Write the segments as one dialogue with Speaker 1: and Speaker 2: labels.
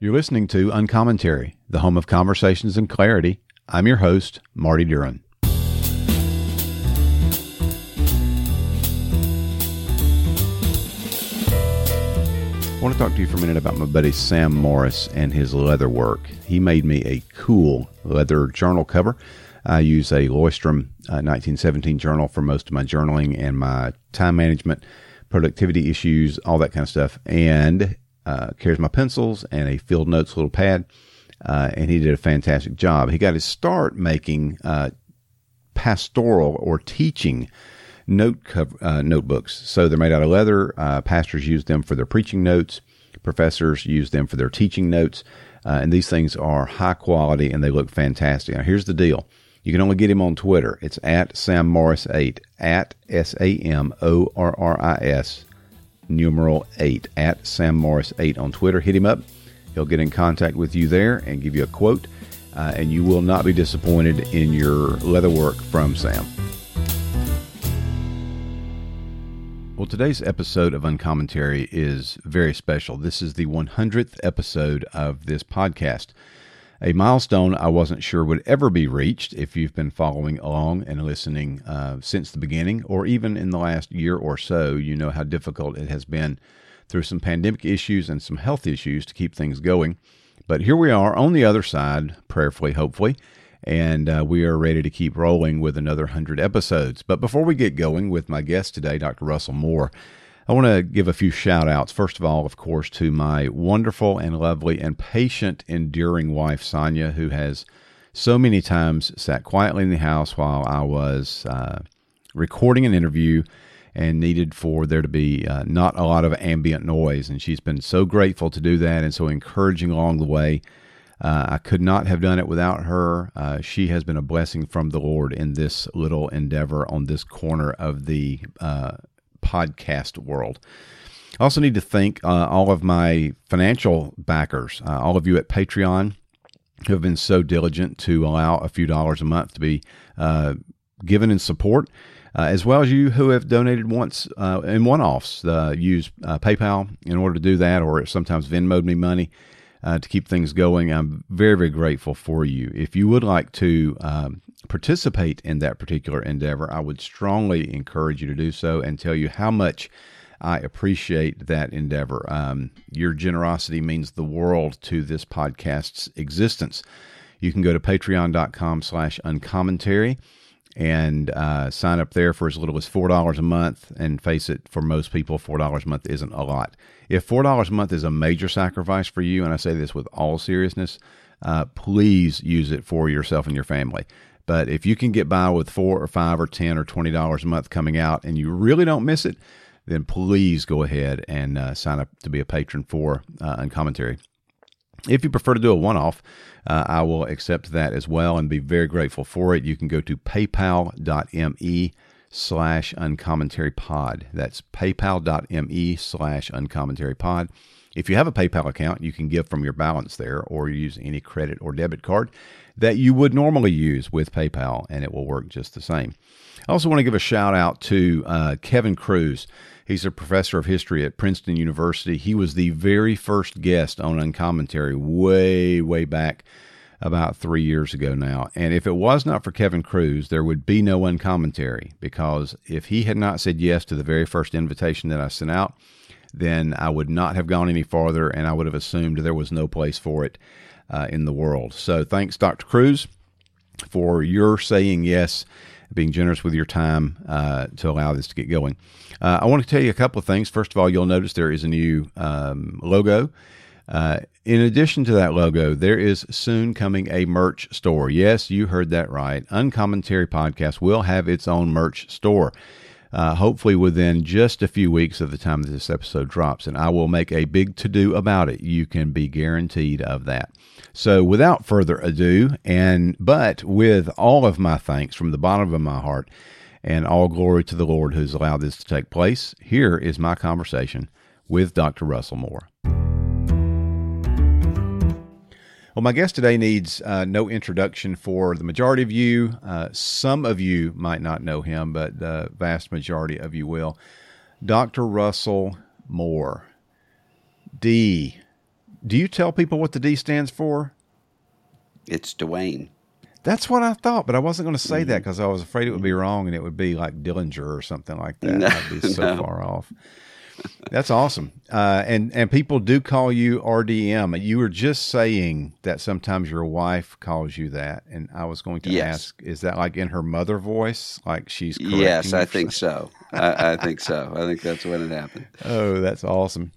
Speaker 1: You're listening to Uncommentary, the home of conversations and clarity. I'm your host, Marty Duran. I want to talk to you for a minute about my buddy Sam Morris and his leather work. He made me a cool leather journal cover. I use a Leuchtturm uh, 1917 journal for most of my journaling and my time management, productivity issues, all that kind of stuff. And uh, carries my pencils and a field notes little pad. Uh, and he did a fantastic job. He got his start making uh, pastoral or teaching note uh, notebooks. So they're made out of leather. Uh, pastors use them for their preaching notes. Professors use them for their teaching notes. Uh, and these things are high quality and they look fantastic. Now, here's the deal. You can only get him on Twitter. It's at Sam Morris 8, at S A M O R R I S numeral 8 at Sam Morris 8 on Twitter. Hit him up. He'll get in contact with you there and give you a quote, uh, and you will not be disappointed in your leather work from Sam. Well, today's episode of Uncommentary is very special. This is the 100th episode of this podcast a milestone I wasn't sure would ever be reached if you've been following along and listening uh, since the beginning, or even in the last year or so. You know how difficult it has been through some pandemic issues and some health issues to keep things going. But here we are on the other side, prayerfully, hopefully, and uh, we are ready to keep rolling with another 100 episodes. But before we get going with my guest today, Dr. Russell Moore, I want to give a few shout outs. First of all, of course, to my wonderful and lovely and patient, enduring wife, Sonia, who has so many times sat quietly in the house while I was uh, recording an interview and needed for there to be uh, not a lot of ambient noise. And she's been so grateful to do that and so encouraging along the way. Uh, I could not have done it without her. Uh, she has been a blessing from the Lord in this little endeavor on this corner of the uh, podcast world. I also need to thank uh, all of my financial backers, uh, all of you at Patreon who have been so diligent to allow a few dollars a month to be uh, given in support. Uh, as well as you who have donated once uh, in one-offs, uh, use PayPal in order to do that, or sometimes Venmoed me money to keep things going. I'm very, very grateful for you. If you would like to um, participate in that particular endeavor, I would strongly encourage you to do so and tell you how much I appreciate that endeavor. Um, your generosity means the world to this podcast's existence. You can go to patreon.com slash uncommentary and uh, sign up there for as little as $4 a month. And face it, for most people, $4 a month isn't a lot. If $4 a month is a major sacrifice for you, and I say this with all seriousness, uh, please use it for yourself and your family. But if you can get by with four or five or ten or twenty dollars a month coming out, and you really don't miss it, then please go ahead and uh, sign up to be a patron for uh, Uncommentary. If you prefer to do a one-off, uh, I will accept that as well and be very grateful for it. You can go to paypal.me slash uncommentary pod. That's paypal.me slash uncommentary pod. If you have a PayPal account, you can give from your balance there or use any credit or debit card that you would normally use with PayPal, and it will work just the same. I also want to give a shout out to uh, Kevin Kruse. He's a professor of history at Princeton University. He was the very first guest on Uncommentary way, way back about three years ago now. And if it was not for Kevin Kruse, there would be no uncommentary because if he had not said yes to the very first invitation that I sent out, then I would not have gone any farther and I would have assumed there was no place for it uh, in the world. So thanks, Dr. Kruse, for your saying yes, being generous with your time uh, to allow this to get going. Uh, I want to tell you a couple of things. First of all, you'll notice there is a new um, logo uh, in addition to that logo, there is soon coming a merch store. Yes, you heard that right. Uncommentary Podcast will have its own merch store. Uh, hopefully within just a few weeks of the time that this episode drops, and I will make a big to do about it. You can be guaranteed of that. So, without further ado, and but with all of my thanks from the bottom of my heart, and all glory to the Lord who's allowed this to take place, here is my conversation with Dr. Russell Moore. Well, my guest today needs uh, no introduction for the majority of you. Uh, some of you might not know him, but the vast majority of you will. Dr. Russell Moore. D. Do you tell people what the D stands for?
Speaker 2: It's Dwayne.
Speaker 1: That's what I thought, but I wasn't going to say that because I was afraid it would be wrong and it would be like Dillinger or something like that.
Speaker 2: No,
Speaker 1: I'd be so
Speaker 2: no.
Speaker 1: far off. That's awesome. Uh, and and people do call you RDM. You were just saying that sometimes your wife calls you that, and I was going to
Speaker 2: Yes.
Speaker 1: ask, is that like in her mother voice, like she's
Speaker 2: Yes, I think so. I, I think so. I think that's when it happened.
Speaker 1: Oh, that's awesome.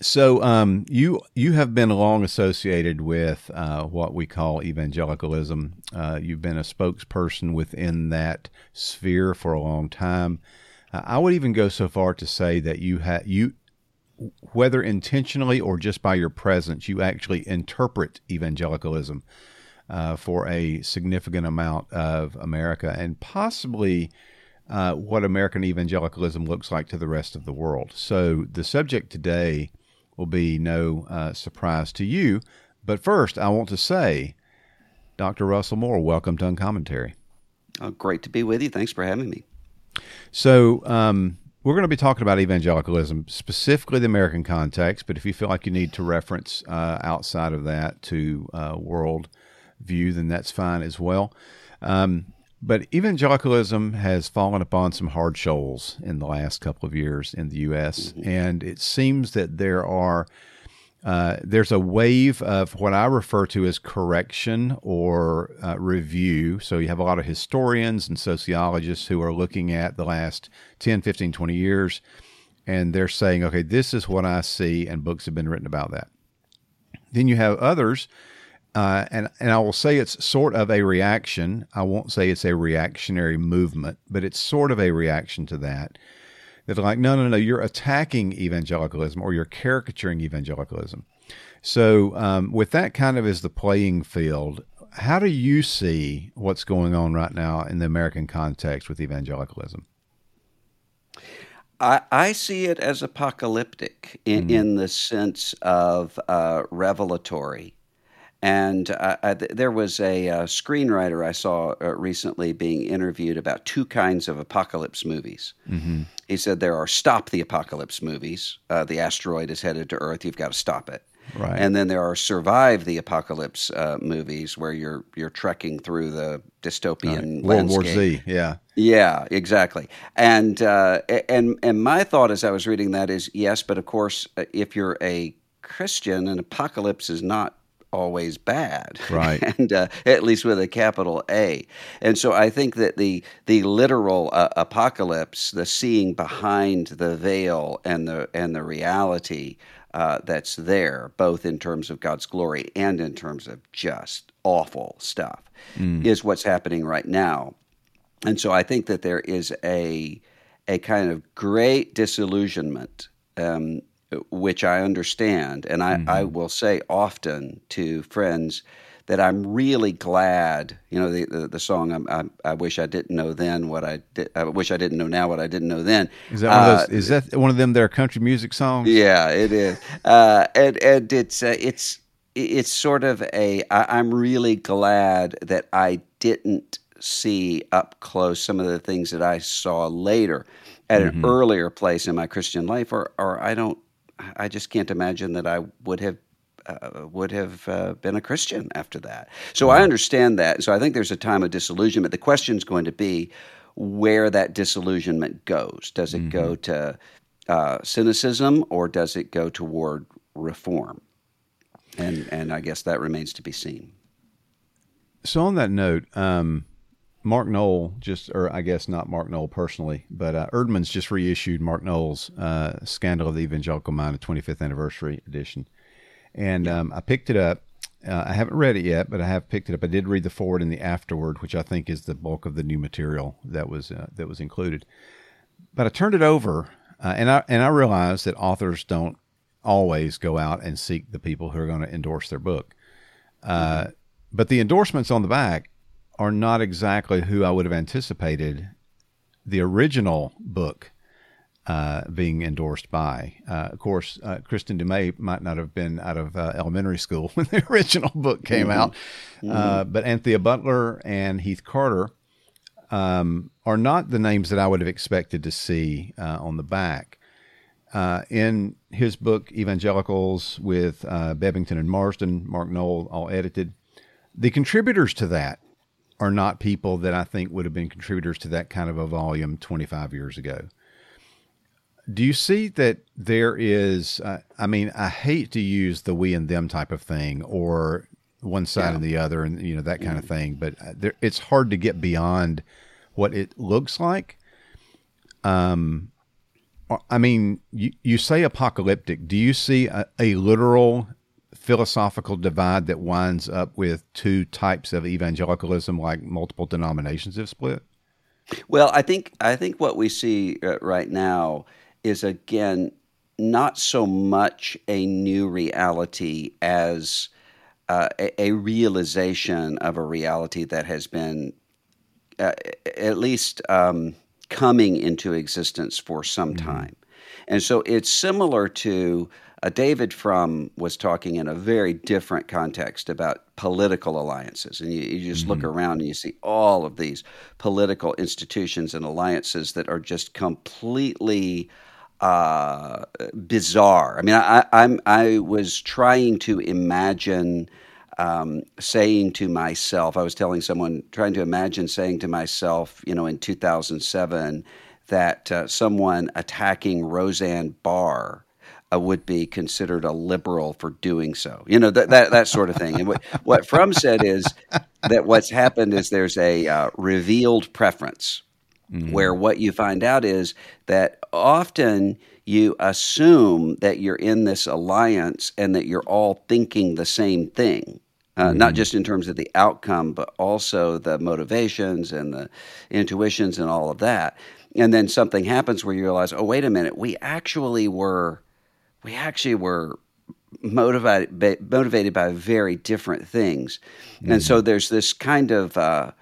Speaker 1: So, um, you you have been long associated with uh, what we call evangelicalism. Uh, you've been a spokesperson within that sphere for a long time. I would even go so far to say that you have you, whether intentionally or just by your presence, you actually interpret evangelicalism uh, for a significant amount of America and possibly uh, what American evangelicalism looks like to the rest of the world. So the subject today will be no uh, surprise to you. But first, I want to say, Dr. Russell Moore, welcome to Uncommentary.
Speaker 2: Oh, great to be with you. Thanks for having me.
Speaker 1: So, um, we're going to be talking about evangelicalism, specifically the American context. But if you feel like you need to reference uh, outside of that to uh, world view, then that's fine as well. Um, but evangelicalism has fallen upon some hard shoals in the last couple of years in the U.S., and it seems that there are uh, there's a wave of what I refer to as correction or uh, review. So you have a lot of historians and sociologists who are looking at the last 10, 15, 20 years, and they're saying, okay, this is what I see, and books have been written about that. Then you have others, uh, and, and I will say it's sort of a reaction. I won't say it's a reactionary movement, but it's sort of a reaction to that that are like, no, no, no, you're attacking evangelicalism or you're caricaturing evangelicalism. So, um, with that kind of as the playing field, how do you see what's going on right now in the American context with evangelicalism?
Speaker 2: I, I see it as apocalyptic in, in the sense of uh, revelatory. And uh, I, there was a uh, screenwriter I saw uh, recently being interviewed about two kinds of apocalypse movies. He said there are stop the apocalypse movies. Uh, the asteroid is headed to Earth. You've got to stop it.
Speaker 1: Right.
Speaker 2: And then there are survive the apocalypse uh, movies where you're you're trekking through the dystopian
Speaker 1: World War. Z, yeah.
Speaker 2: Yeah, exactly. And uh, and and my thought as I was reading that is yes, but of course, uh, if you're a Christian, an apocalypse is not always bad,
Speaker 1: Right.
Speaker 2: and uh, at least with a capital A. And so I think that the the literal uh, apocalypse, the seeing behind the veil and the and the reality uh, that's there, both in terms of God's glory and in terms of just awful stuff, is what's happening right now. And so I think that there is a a kind of great disillusionment, um, which I understand, and I, I will say often to friends that I'm really glad. You know the the, the song I'm, I, I wish I didn't know then what I did. I wish I didn't know now what I didn't know then.
Speaker 1: Is that one of
Speaker 2: Uh,
Speaker 1: those? Is that one of them? Their country music songs?
Speaker 2: yeah, it is, uh, and and it's uh, it's it's sort of a. I, I'm really glad that I didn't see up close some of the things that I saw later at an earlier place in my Christian life, or or I don't. I just can't imagine that I would have. Uh, would have uh, been a Christian after that. So I understand that. So I think there's a time of disillusionment. The question is going to be where that disillusionment goes. Does it go to uh, cynicism or does it go toward reform? And and I guess that remains to be seen.
Speaker 1: So on that note, um, Mark Noll just, or I guess not Mark Noll personally, but uh, Eerdmans just reissued Mark Noll's uh, Scandal of the Evangelical Mind, a 25th anniversary edition, and um, I picked it up. Uh, I haven't read it yet, but I have picked it up. I did read the forward and the afterward, which I think is the bulk of the new material that was uh, that was included. But I turned it over, uh, and I and I realized that authors don't always go out and seek the people who are going to endorse their book. Uh, but the endorsements on the back are not exactly who I would have anticipated the original book uh, being endorsed by. Uh, of course, uh, Kristin Du Mez might not have been out of uh, elementary school when the original book came out, Uh, but Anthea Butler and Heath Carter um, are not the names that I would have expected to see uh, on the back. uh, in his book Evangelicals with uh, Bebbington and Marsden, Mark Noll, all edited. The contributors to that are not people that I think would have been contributors to that kind of a volume 25 years ago. Do you see that there is? Uh, I mean, I hate to use the we and them type of thing, or one side yeah. and the other, and you know that kind mm-hmm. of thing. But uh, there, it's hard to get beyond what it looks like. Um, I mean, you, you say apocalyptic. Do you see a, a literal philosophical divide that winds up with two types of evangelicalism, like multiple denominations have split?
Speaker 2: Well, I think I think what we see uh, right now is again not so much a new reality as uh, a, a, realization of a reality that has been uh, at least um, coming into existence for some mm-hmm. time. And so it's similar to uh, David Frum was talking in a very different context about political alliances. And you, you just mm-hmm. look around and you see all of these political institutions and alliances that are just completely uh, bizarre. I mean, I, I'm, I was trying to imagine um, saying to myself, I was telling someone, trying to imagine saying to myself, you know, in 2007, that uh, someone attacking Roseanne Barr would be considered a liberal for doing so. You know, that, that, that sort of thing. And what, what Frum said is that what's happened is there's a uh, revealed preference mm-hmm. where what you find out is that often you assume that you're in this alliance and that you're all thinking the same thing. Uh, mm-hmm. Not just in terms of the outcome, but also the motivations and the intuitions and all of that. And then something happens where you realize, oh, wait a minute, we actually were, we actually were motivated by, motivated by very different things. Mm-hmm. And so mm-hmm. there's this kind of uh,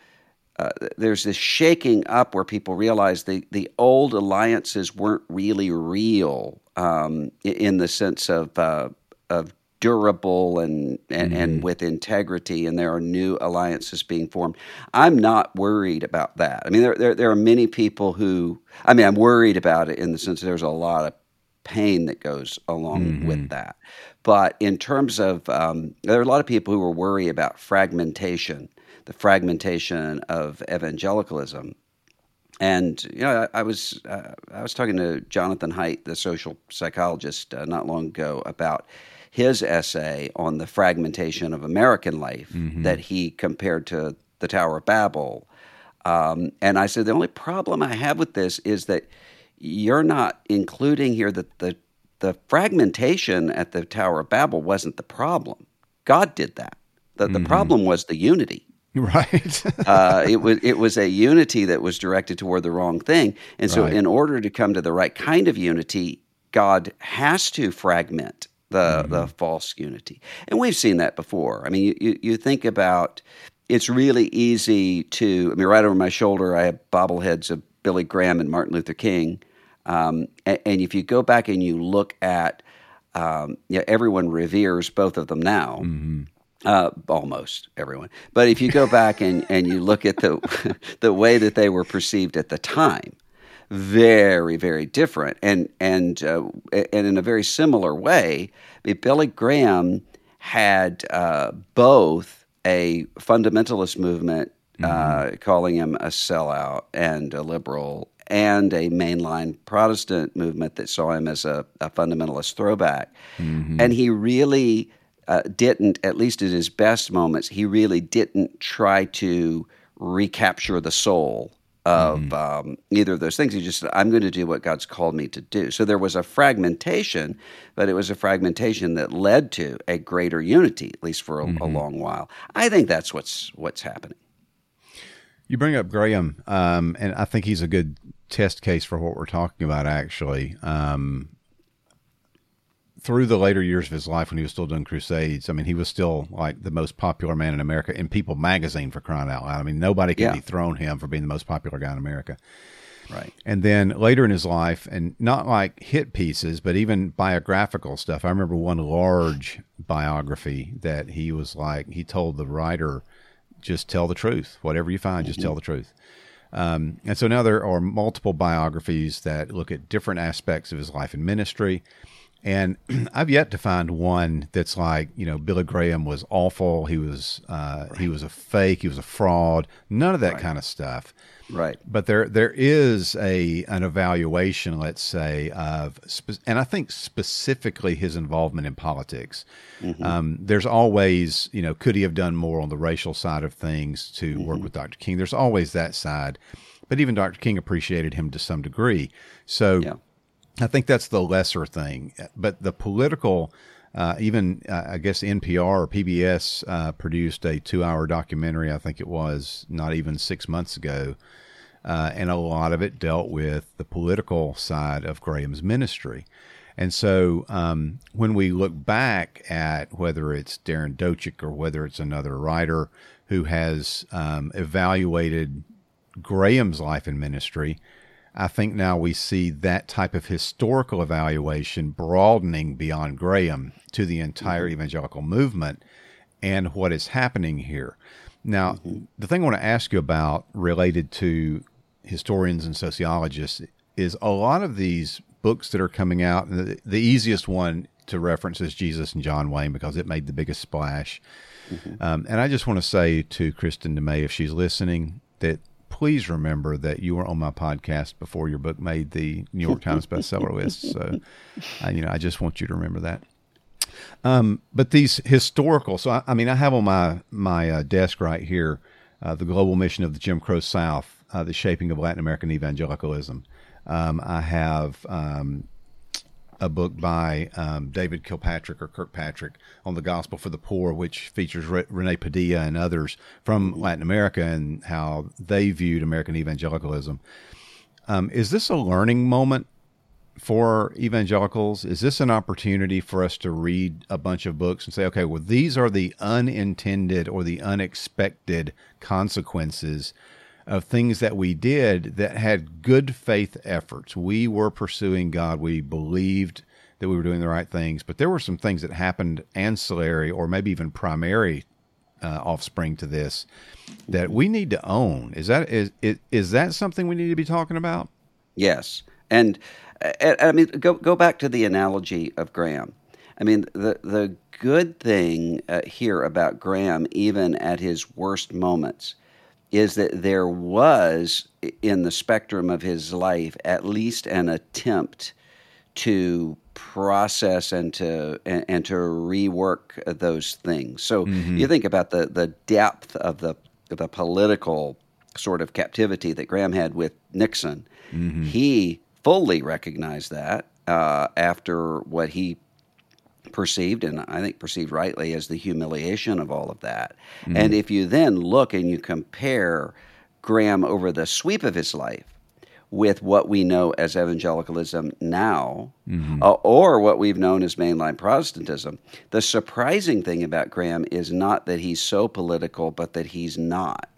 Speaker 2: uh, there's this shaking up where people realize the the old alliances weren't really real um, in the sense of uh, of durable and and, mm-hmm. and, with integrity, and there are new alliances being formed. I'm not worried about that. I mean, there, there, there are many people who. I mean, I'm worried about it in the sense there's a lot of pain that goes along mm-hmm. with that. But in terms of, um, there are a lot of people who are worried about fragmentation, the fragmentation of evangelicalism. And you know, I, I was uh, I was talking to Jonathan Haidt, the social psychologist, uh, not long ago about his essay on the fragmentation of American life mm-hmm. that he compared to the Tower of Babel. Um, and I said, the only problem I have with this is that you're not including here that the, the fragmentation at the Tower of Babel wasn't the problem. God did that. The, mm-hmm. the problem was the unity.
Speaker 1: Right.
Speaker 2: uh, it was it was a unity that was directed toward the wrong thing, and so right. in order to come to the right kind of unity, God has to fragment the mm-hmm. the false unity. And we've seen that before. I mean, you, you, you, think about it's really easy to. I mean, right over my shoulder, I have bobbleheads of Billy Graham and Martin Luther King. Um, and, and, if you go back and you look at, um, yeah, everyone reveres both of them now. Mm-hmm. Uh, almost everyone. But if you go back and, and you look at the the way that they were perceived at the time, very, very different. And and uh, and in a very similar way, Billy Graham had uh, both a fundamentalist movement uh, mm-hmm. calling him a sellout and a liberal, and a mainline Protestant movement that saw him as a, a fundamentalist throwback. Mm-hmm. And he really uh, didn't, at least at his best moments, he really didn't try to recapture the soul of mm um, either of those things. He just said, I'm going to do what God's called me to do. So there was a fragmentation, but it was a fragmentation that led to a greater unity, at least for a, mm-hmm. a long while. I think that's what's what's happening.
Speaker 1: You bring up Graham, um, and I think he's a good test case for what we're talking about, actually. Um, through the later years of his life when he was still doing crusades, I mean, he was still like the most popular man in America in People magazine for crying out loud. I mean, nobody could yeah. dethrone him for being the most popular guy in America.
Speaker 2: Right.
Speaker 1: And then later in his life, and not like hit pieces, but even biographical stuff. I remember one large biography that he was like, he told the writer, just tell the truth. Whatever you find, mm-hmm. just tell the truth. Um, and so now there are multiple biographies that look at different aspects of his life and ministry. And I've yet to find one that's like, you know, Billy Graham was awful. He was uh, right. he was a fake. He was a fraud. None of that right. kind of stuff.
Speaker 2: Right.
Speaker 1: But there there is a an evaluation, let's say, of and I think specifically his involvement in politics. Mm-hmm. Um, there's always, you know, could he have done more on the racial side of things to mm-hmm. work with Dr. King? There's always that side. But even Dr. King appreciated him to some degree. So yeah. I think that's the lesser thing. But the political uh, even uh, I guess NPR or PBS uh, produced a two-hour documentary. I think it was not even six months ago, uh, and a lot of it dealt with the political side of Graham's ministry. And so, um, when we look back at whether it's Darren Dochuk or whether it's another writer who has um, evaluated Graham's life and ministry, I think now we see that type of historical evaluation broadening beyond Graham to the entire mm-hmm. evangelical movement and what is happening here. Now, mm-hmm. the thing I want to ask you about related to historians and sociologists is a lot of these books that are coming out, the, the easiest one to reference is Jesus and John Wayne because it made the biggest splash. Mm-hmm. Um, and I just want to say to Kristin Du Mez, if she's listening, that please remember that you were on my podcast before your book made the New York Times bestseller list. So, I, you know, I just want you to remember that. Um, but these historical, so I, I, mean, I have on my my uh, desk right here uh, the global mission of the Jim Crow South, uh, the shaping of Latin American evangelicalism. Um, I have um, a book by um, David Kilpatrick or Kirkpatrick on the gospel for the poor, which features Re- Rene Padilla and others from Latin America and how they viewed American evangelicalism. Um, is this a learning moment for evangelicals? Is this an opportunity for us to read a bunch of books and say, okay, well, these are the unintended or the unexpected consequences of things that we did that had good faith efforts. We were pursuing God. We believed that we were doing the right things, but there were some things that happened ancillary or maybe even primary uh, offspring to this that we need to own. Is that is, is is that something we need to be talking about?
Speaker 2: Yes, and, and I mean go go back to the analogy of Graham. I mean the the good thing uh, here about Graham, even at his worst moments, is that there was in the spectrum of his life at least an attempt to process and to and, and to rework those things. So mm-hmm. you think about the the depth of the the political sort of captivity that Graham had with Nixon. Mm-hmm. He fully recognized that uh, after what he perceived, and I think perceived rightly, as the humiliation of all of that. Mm-hmm. And if you then look and you compare Graham over the sweep of his life with what we know as evangelicalism now, mm-hmm. uh, or what we've known as mainline Protestantism, the surprising thing about Graham is not that he's so political, but that he's not.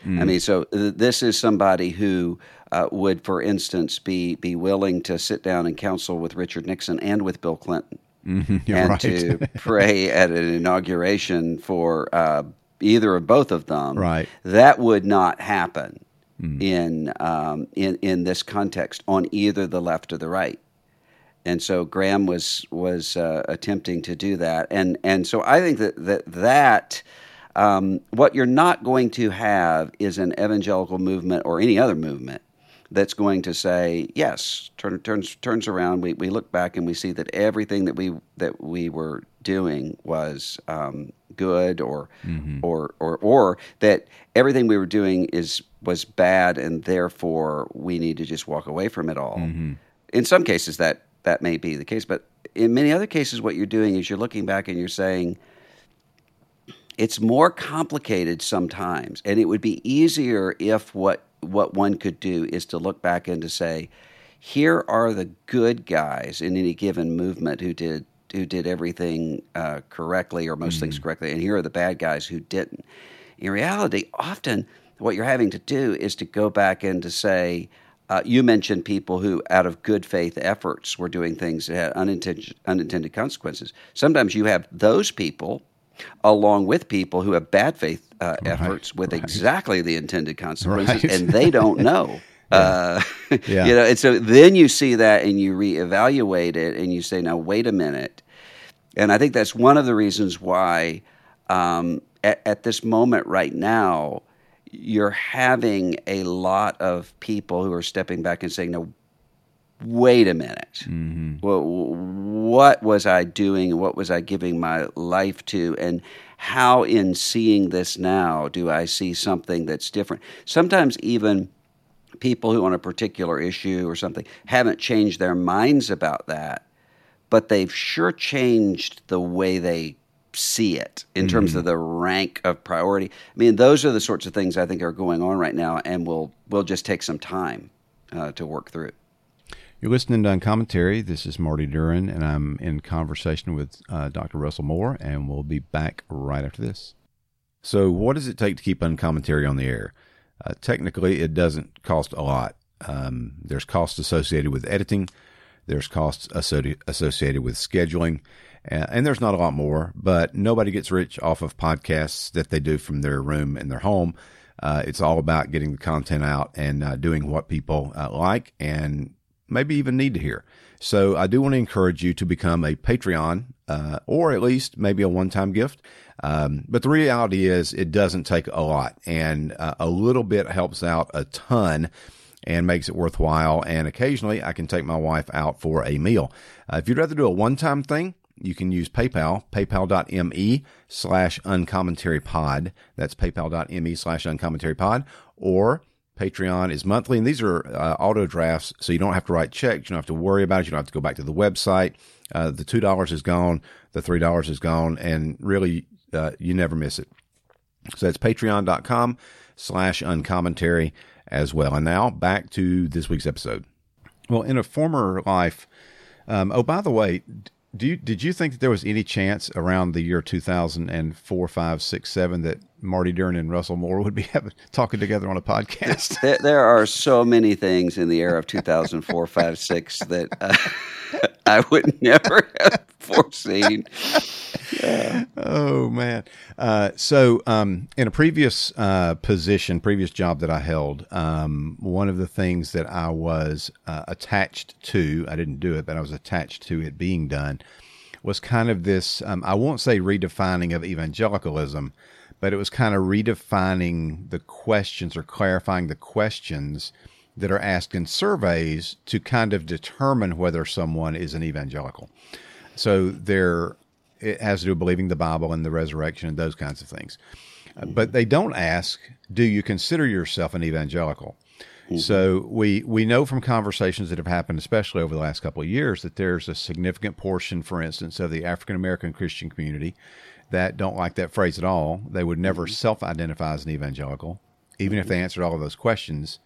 Speaker 2: Mm-hmm. I mean, so th- this is somebody who uh, would, for instance, be be willing to sit down and counsel with Richard Nixon and with Bill Clinton mm-hmm, and right. to pray at an inauguration for uh, either or both of them,
Speaker 1: right.
Speaker 2: that would not happen mm. in, um, in, in this context on either the left or the right. And so Graham was was uh, attempting to do that, and and so I think that that that um, what you're not going to have is an evangelical movement or any other movement that's going to say yes turn, turns turns around we, we look back and we see that everything that we that we were doing was um, good or, mm-hmm. or or or that everything we were doing is was bad and therefore we need to just walk away from it all mm-hmm. in some cases that that may be the case but in many other cases what you're doing is you're looking back and you're saying it's more complicated sometimes and it would be easier if what what one could do is to look back and to say, here are the good guys in any given movement who did who did everything uh, correctly or most mm-hmm. things correctly, and here are the bad guys who didn't. In reality, often what you're having to do is to go back and to say, uh, you mentioned people who, out of good faith efforts, were doing things that had unintended, unintended consequences. Sometimes you have those people along with people who have bad faith uh,
Speaker 1: right,
Speaker 2: efforts with
Speaker 1: right.
Speaker 2: exactly the intended consequences,
Speaker 1: Right.
Speaker 2: and they don't know. Uh,
Speaker 1: Yeah.
Speaker 2: You know, and so then you see that and you reevaluate it and you say, now wait a minute. And I think that's one of the reasons why, um, at, at this moment right now, you're having a lot of people who are stepping back and saying, no, wait a minute. Well, what was I doing? What was I giving my life to? And how, in seeing this now, do I see something that's different? Sometimes, even people who, on a particular issue or something, haven't changed their minds about that, but they've sure changed the way they see it in terms of the rank of priority. I mean, those are the sorts of things I think are going on right now, and will will just take some time uh, to work through.
Speaker 1: You're listening to Uncommentary. This is Marty Duran, and I'm in conversation with uh, Dr. Russell Moore, and we'll be back right after this. So, what does it take to keep Uncommentary on the air? Uh, technically, it doesn't cost a lot. Um, there's costs associated with editing, there's costs associated with scheduling, uh, and there's not a lot more, but nobody gets rich off of podcasts that they do from their room in their home. Uh, it's all about getting the content out and uh, doing what people uh, like and maybe even need to hear. So I do want to encourage you to become a Patreon uh, or at least maybe a one time gift. Um, but the reality is, it doesn't take a lot, and uh, a little bit helps out a ton and makes it worthwhile. And occasionally, I can take my wife out for a meal. Uh, if you'd rather do a one time thing, you can use PayPal, paypal.me slash uncommentary pod. That's paypal.me slash uncommentary pod. Or Patreon is monthly, and these are uh, auto drafts, so you don't have to write checks. You don't have to worry about it. You don't have to go back to the website. Uh, the $2 is gone, the $3 is gone, and really, uh, you never miss it. So that's patreon.com slash uncommentary as well. And now back to this week's episode. Well, in a former life, um, oh, by the way, do you did you think that there was any chance around the year 2004, 5, 6, 7 that Marty Duran and Russell Moore would be having, talking together on a podcast?
Speaker 2: There, there are so many things in the era of 2004, 5, 6 that uh, I would never have foreseen.
Speaker 1: oh man! Uh, so, um, in a previous uh, position, previous job that I held, um, one of the things that I was uh, attached to, I didn't do it, but I was attached to it being done, was kind of this. Um, I won't say redefining of evangelicalism, but it was kind of redefining the questions or clarifying the questions that are asked in surveys to kind of determine whether someone is an evangelical. So there, it has to do with believing the Bible and the resurrection and those kinds of things. Uh, But they don't ask, do you consider yourself an evangelical? So we we know from conversations that have happened, especially over the last couple of years, that there's a significant portion, for instance, of the African American Christian community that don't like that phrase at all. They would never self-identify as an evangelical, even if they answered all of those questions.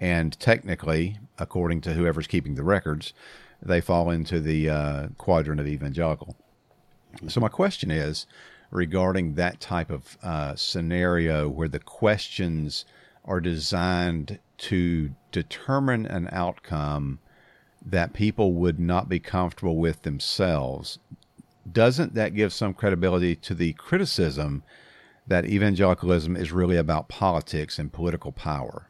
Speaker 1: And technically, according to whoever's keeping the records, they fall into the uh, quadrant of evangelical. So my question is regarding that type of uh, scenario where the questions are designed to determine an outcome that people would not be comfortable with themselves. Doesn't that give some credibility to the criticism that evangelicalism is really about politics and political power?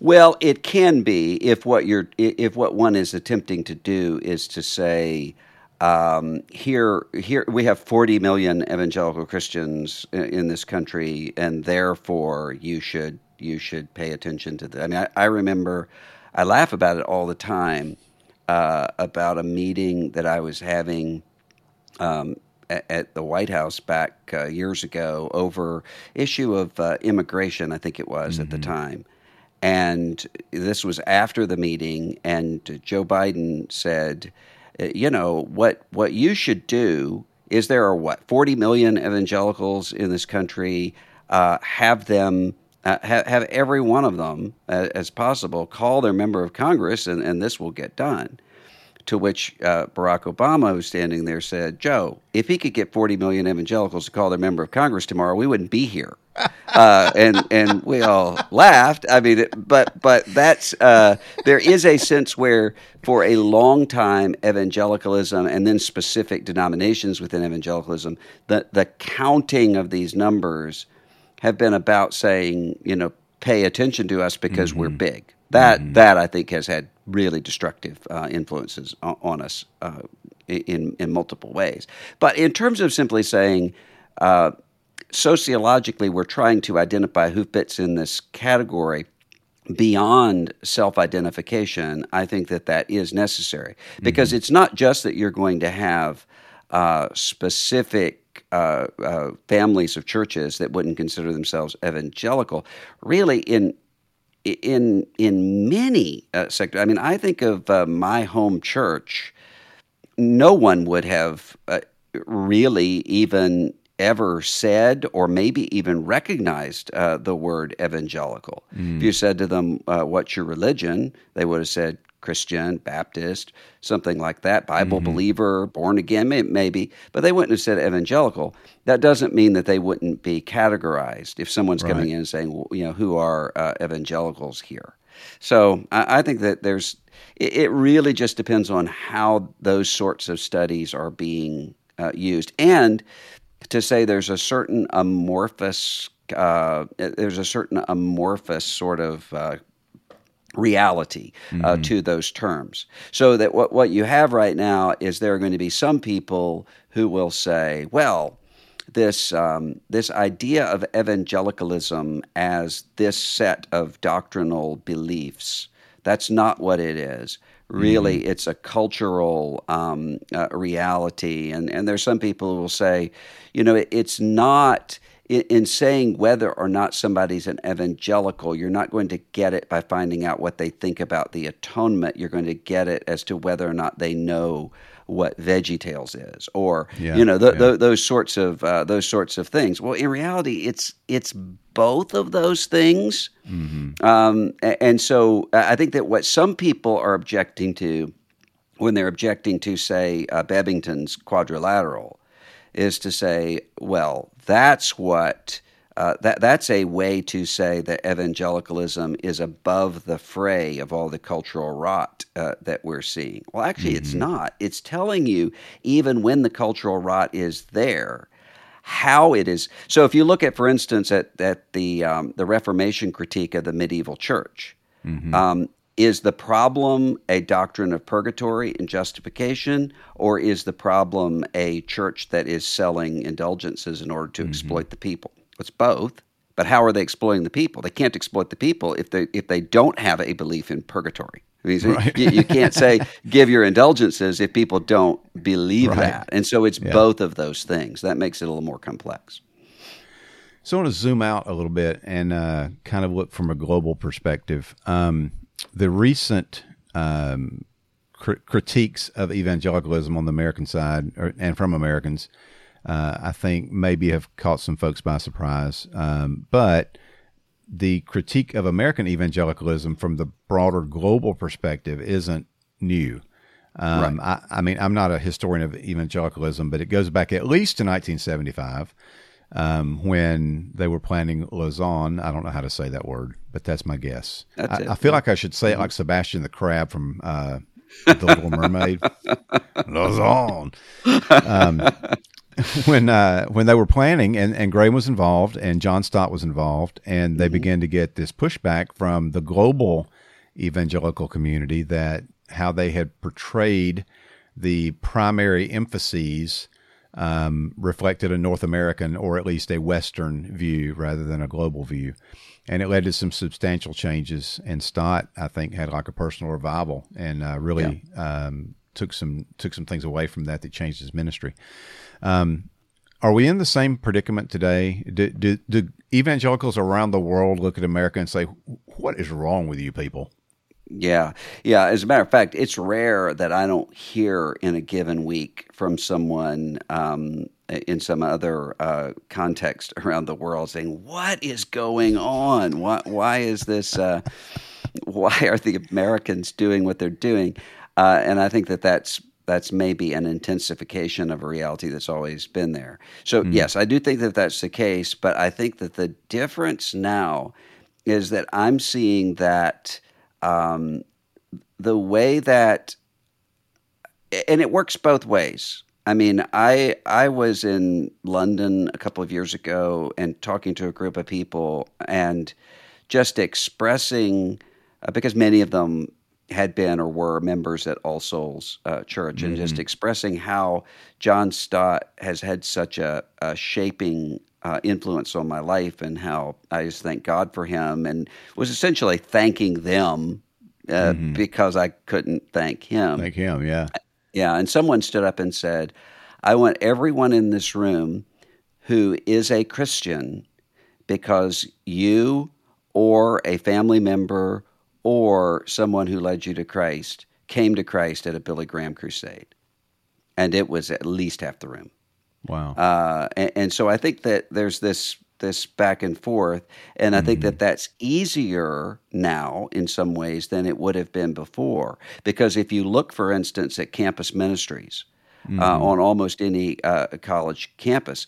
Speaker 2: Well, it can be if what you're if what one is attempting to do is to say um, here here we have 40 million evangelical Christians in, in this country, and therefore you should you should pay attention to that. I mean, I, I remember I laugh about it all the time uh, about a meeting that I was having. Um, at, at the White House back uh, years ago over issue of uh, immigration, I think it was at the time, and this was after the meeting, and Joe Biden said, "You know what? What you should do is there are what forty million evangelicals in this country. Uh, have them." Uh, have, have every one of them, uh, as possible, call their member of Congress, and, and this will get done. To which uh, Barack Obama, who's standing there, said, Joe, if he could get 40 million evangelicals to call their member of Congress tomorrow, we wouldn't be here. Uh, and and we all laughed. I mean, but but that's uh, there is a sense where for a long time evangelicalism and then specific denominations within evangelicalism, the the counting of these numbers have been about saying, you know, pay attention to us because mm-hmm. we're big. That mm-hmm. that I think has had really destructive uh, influences on, on us uh, in in multiple ways. But in terms of simply saying uh, sociologically, we're trying to identify who fits in this category beyond self identification. I think that that is necessary because mm-hmm. it's not just that you're going to have uh, specific. Uh, uh, families of churches that wouldn't consider themselves evangelical, really, in in in many uh, sectors. I mean, I think of uh, my home church. No one would have uh, really even ever said or maybe even recognized uh, the word evangelical. Mm. If you said to them, uh, What's your religion? they would have said Christian, Baptist, something like that, Bible mm-hmm. believer, born again, maybe, but they wouldn't have said evangelical. That doesn't mean that they wouldn't be categorized if someone's right. coming in and saying, well, you know, who are uh, evangelicals here? So I, I think that there's, it, it, really just depends on how those sorts of studies are being uh, used. And to say there's a certain amorphous uh, there's a certain amorphous sort of uh, reality uh, mm-hmm. to those terms. So that what, what you have right now is there are going to be some people who will say, well, this um, this idea of evangelicalism as this set of doctrinal beliefs that's not what it is really mm-hmm. it's a cultural um, uh, reality and and there's some people who will say you know it, it's not in, saying whether or not somebody's an evangelical, you're not going to get it by finding out what they think about the atonement. You're going to get it as to whether or not they know what Veggie Tales is, or yeah, you know th- yeah. th- those sorts of uh, those sorts of things. Well, in reality, it's it's both of those things, mm-hmm. um, and so I think that what some people are objecting to when they're objecting to, say, uh, Bebbington's quadrilateral, is to say, well, that's what. Uh, that that's a way to say that evangelicalism is above the fray of all the cultural rot uh, that we're seeing. Well, actually, mm-hmm. it's not. It's telling you even when the cultural rot is there, how it is. So, if you look at, for instance, at at the um, the Reformation critique of the medieval church, mm-hmm. um, is the problem a doctrine of purgatory and justification, or is the problem a church that is selling indulgences in order to mm-hmm. exploit the people? It's both. But how are they exploiting the people? They can't exploit the people if they if they don't have a belief in purgatory. I mean, right. you, you, can't say give your indulgences if people don't believe right. that. And so it's yeah. both of those things. That makes it a little more complex.
Speaker 1: So I want to zoom out a little bit and uh, kind of look from a global perspective. Um, the recent um, cr- critiques of evangelicalism on the American side or, and from Americans, uh, I think maybe have caught some folks by surprise. Um, but the critique of American evangelicalism from the broader global perspective isn't new. Um, right. I, I, mean, I'm not a historian of evangelicalism, but it goes back at least to 1975 um, when they were planning Lausanne. I don't know how to say that word, but that's my guess. That's I, I, feel like I should say it like Sebastian the Crab from uh, The Little Mermaid. Lausanne. Um, when uh, when they were planning, and, and Graham was involved, and John Stott was involved, and they mm-hmm. began to get this pushback from the global evangelical community that how they had portrayed the primary emphases um, reflected a North American or at least a Western view rather than a global view. And it led to some substantial changes. And Stott, I think, had like a personal revival and uh, really yeah. um, took some took some things away from that that changed his ministry. Um, are we in the same predicament today? Do, do, do evangelicals around the world look at America and say, "What is wrong with you people"?
Speaker 2: Yeah, yeah. As a matter of fact, it's rare that I don't hear in a given week from someone um, in some other uh, context around the world saying, "What is going on? Why, why is this? Uh, why are the Americans doing what they're doing?" Uh, and I think that that's that's maybe an intensification of a reality that's always been there. So mm. yes, I do think that that's the case, but I think that the difference now is that I'm seeing that um, the way that, and it works both ways. I mean, I I was in London a couple of years ago and talking to a group of people and just expressing uh, because many of them had been or were members at All Souls uh, Church, mm-hmm. and just mm-hmm. expressing how John Stott has had such a, a shaping uh, influence on my life, and how I just thank God for him, and was essentially thanking them uh, mm-hmm. because I couldn't thank him.
Speaker 1: Thank him, yeah.
Speaker 2: Yeah, and someone stood up and said, I want everyone in this room who is a Christian because you or a family member or someone who led you to Christ came to Christ at a Billy Graham crusade. And it was at least half the room.
Speaker 1: Wow.
Speaker 2: Uh, and, and, so I think that there's this this back and forth, and I mm-hmm. think that that's easier now in some ways than it would have been before. Because if you look, for instance, at campus ministries uh, mm-hmm. uh, on almost any uh, college campus,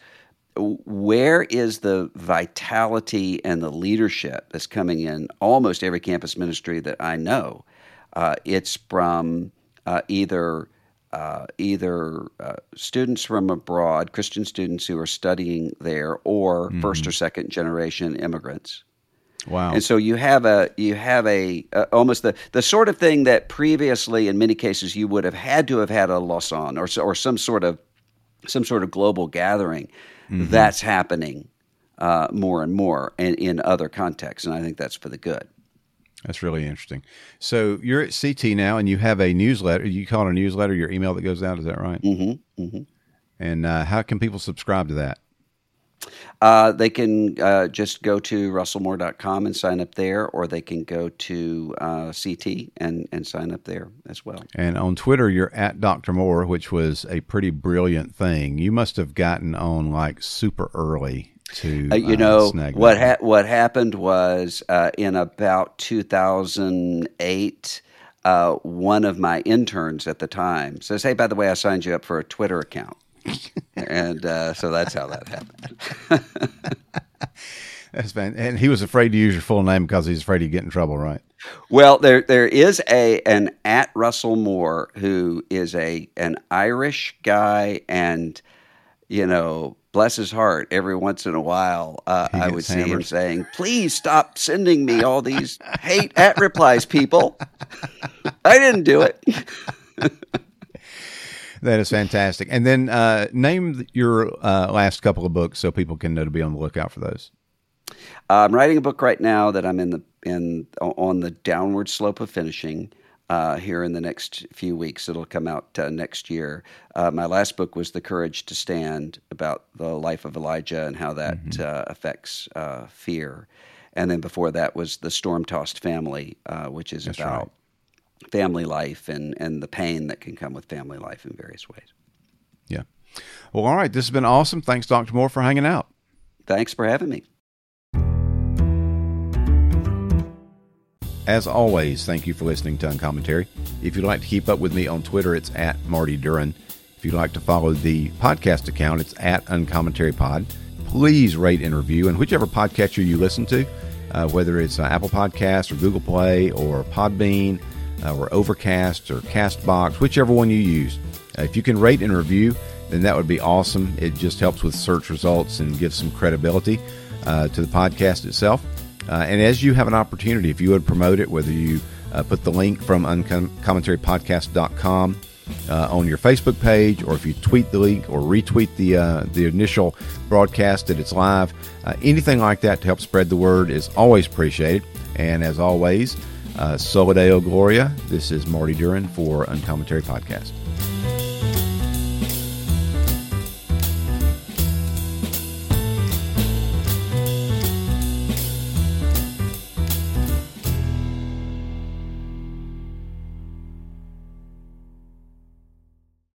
Speaker 2: where is the vitality and the leadership that's coming in almost every campus ministry that I know? Uh, it's from uh, either uh, either uh, students from abroad, Christian students who are studying there, or mm-hmm. first or second generation immigrants.
Speaker 1: Wow!
Speaker 2: And so you have a you have a uh, almost the the sort of thing that previously, in many cases, you would have had to have had a Lausanne or or some sort of some sort of global gathering. Mm-hmm. That's happening uh, more and more in, in other contexts, and I think that's for the good.
Speaker 1: That's really interesting. So you're at CT now, and you have a newsletter. You call it a newsletter, your email that goes out. Is that right?
Speaker 2: Mm-hmm. mm-hmm.
Speaker 1: And uh, how can people subscribe to that?
Speaker 2: Uh, they can uh, just go to russellmoore.com and sign up there, or they can go to uh, CT and, and sign up there as well.
Speaker 1: And on Twitter, you're at Dr. Moore, which was a pretty brilliant thing. You must have gotten on like super early to uh,
Speaker 2: you uh, know what ha- what happened was uh, in about 2008 uh, one of my interns at the time says hey by the way i signed you up for a twitter account and uh, so that's how that happened.
Speaker 1: that's been, and he was afraid to use your full name because he's afraid he'd get in trouble, right?
Speaker 2: Well, there there is a an at Russell Moore who is a an Irish guy, and you know, bless his heart, every once in a while, uh, I would see him saying, "Please stop sending me all these hate at replies, people. I didn't do it."
Speaker 1: that is fantastic. And then uh, name your uh, last couple of books so people can know to be on the lookout for those.
Speaker 2: I'm writing a book right now that I'm in the in on the downward slope of finishing. Uh, here in the next few weeks. It'll come out uh, next year. Uh, my last book was The Courage to Stand about the life of Elijah and how that mm-hmm. Uh, affects uh, fear. And then before that was The Storm Tossed Family, uh, which is That's about right family life and, and the pain that can come with family life in various ways.
Speaker 1: Yeah. Well, all right. This has been awesome. Thanks, Dr. Moore, for hanging out.
Speaker 2: Thanks for having me.
Speaker 1: As always, thank you for listening to Uncommentary. If you'd like to keep up with me on Twitter, it's at Marty Duran. If you'd like to follow the podcast account, it's at Uncommentary Pod. Please rate and review, and whichever podcatcher you listen to, uh, whether it's uh, Apple Podcasts or Google Play or Podbean, uh, or Overcast or Castbox, whichever one you use. Uh, if you can rate and review, then that would be awesome. It just helps with search results and gives some credibility uh, to the podcast itself. Uh, and as you have an opportunity, if you would promote it, whether you uh, put the link from uncommentarypodcast.com uh, on your Facebook page, or if you tweet the link or retweet the uh, the initial broadcast that it's live, uh, anything like that to help spread the word is always appreciated. And as always, uh, Soli Deo Gloria. This is Marty Duran for Uncommentary Podcast.